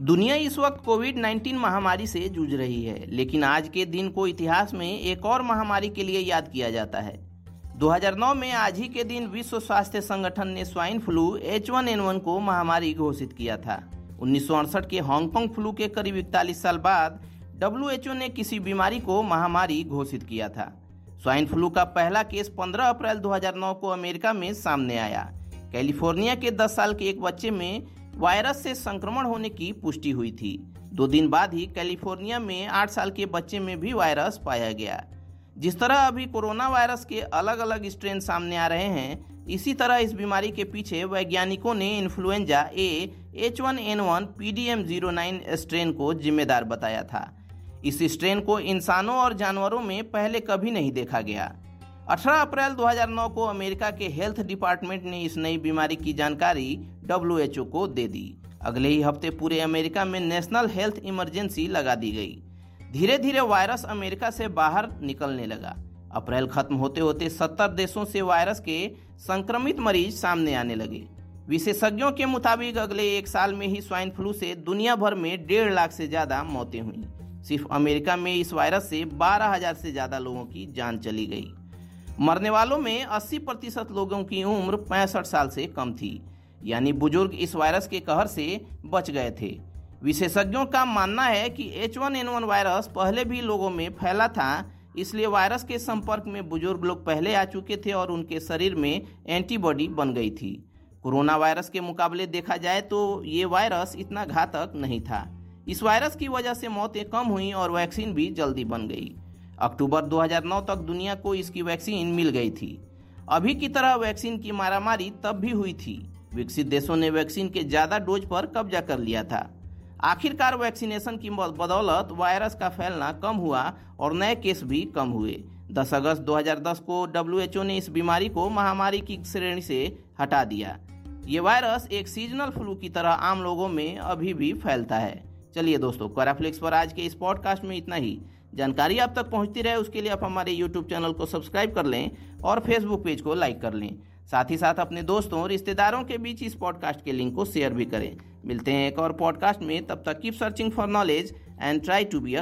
दुनिया इस वक्त कोविड 19 महामारी से जूझ रही है, लेकिन आज के दिन को इतिहास में एक और महामारी के लिए याद किया जाता है। 2009 में आज ही के दिन विश्व स्वास्थ्य संगठन ने स्वाइन फ्लू H1N1 को महामारी घोषित किया था। उन्नीस सौ अड़सठ के हांगकांग फ्लू के करीब इकतालीस साल बाद डब्ल्यू ने किसी बीमारी को महामारी घोषित किया था। स्वाइन फ्लू का पहला केस 15 अप्रैल 2009 को अमेरिका में सामने आया। कैलिफ़ोर्निया के 10 साल के एक बच्चे में वायरस से संक्रमण होने की पुष्टि हुई थी। दो दिन बाद ही कैलिफ़ोर्निया में आठ साल के बच्चे में भी वायरस पाया गया। जिस तरह अभी कोरोना वायरस के अलग अलग स्ट्रेन सामने आ रहे हैं, इसी तरह इस बीमारी के पीछे वैज्ञानिकों ने influenza A, H one N one, P D M zero nine strain को जिम्मेदार बताया था। इस स्ट्रेन को इंसानों और जानवरों में पहले कभी नहीं देखा गया। 18 अप्रैल 2009 को अमेरिका के हेल्थ डिपार्टमेंट ने इस नई बीमारी की जानकारी डब्ल्यूएचओ को दे दी। अगले ही हफ़्ते पूरे अमेरिका में नेशनल हेल्थ इमरजेंसी लगा दी गई। धीरे धीरे वायरस अमेरिका से बाहर निकलने लगा। अप्रैल खत्म होते होते 70 देशों से वायरस के संक्रमित मरीज़ सामने आने लगे। विशेषज्ञों के मुताबिक अगले एक साल में ही स्वाइन फ्लू से दुनिया भर में डेढ़ लाख से ज़्यादा मौतें हुई। सिर्फ़ अमेरिका में इस वायरस से बारह हज़ार से ज़्यादा लोगों की जान चली गई। मरने वालों में 80 प्रतिशत लोगों की उम्र पैंसठ साल से कम थी। यानी बुज़ुर्ग इस वायरस के कहर से बच गए थे। विशेषज्ञों का मानना है कि H1N1 वायरस पहले भी लोगों में फैला था, इसलिए वायरस के संपर्क में बुज़ुर्ग लोग पहले आ चुके थे और उनके शरीर में एंटीबॉडी बन गई थी। कोरोना वायरस के मुकाबले देखा जाए तो ये वायरस इतना घातक नहीं था। इस वायरस की वजह से मौतें कम हुई और वैक्सीन भी जल्दी बन गई। अक्टूबर 2009 तक दुनिया को इसकी वैक्सीन मिल गई थी। अभी की तरह वैक्सीन की मारामारी तब भी हुई थी। विकसित देशों ने वैक्सीन के ज़्यादा डोज पर कब्जा कर लिया था। आखिरकार वैक्सीनेशन की बदौलत वायरस का फैलना कम हुआ और नए केस भी कम हुए। 10 अगस्त 2010 को डब्ल्यू ने इस बीमारी को महामारी की श्रेणी से हटा दिया। ये वायरस एक सीजनल फ्लू की तरह आम लोगों में अभी भी फैलता है। चलिए दोस्तों, कराफ्लिक्स पर आज के इस पॉडकास्ट में इतना ही। जानकारी आप तक पहुँचती रहे, उसके लिए आप हमारे यूट्यूब चैनल को सब्सक्राइब कर लें और फेसबुक पेज को लाइक कर लें। साथ ही साथ अपने दोस्तों और रिश्तेदारों के बीच इस पॉडकास्ट के लिंक को शेयर भी करें। मिलते हैं एक और पॉडकास्ट में। तब तक keep searching for knowledge and try to be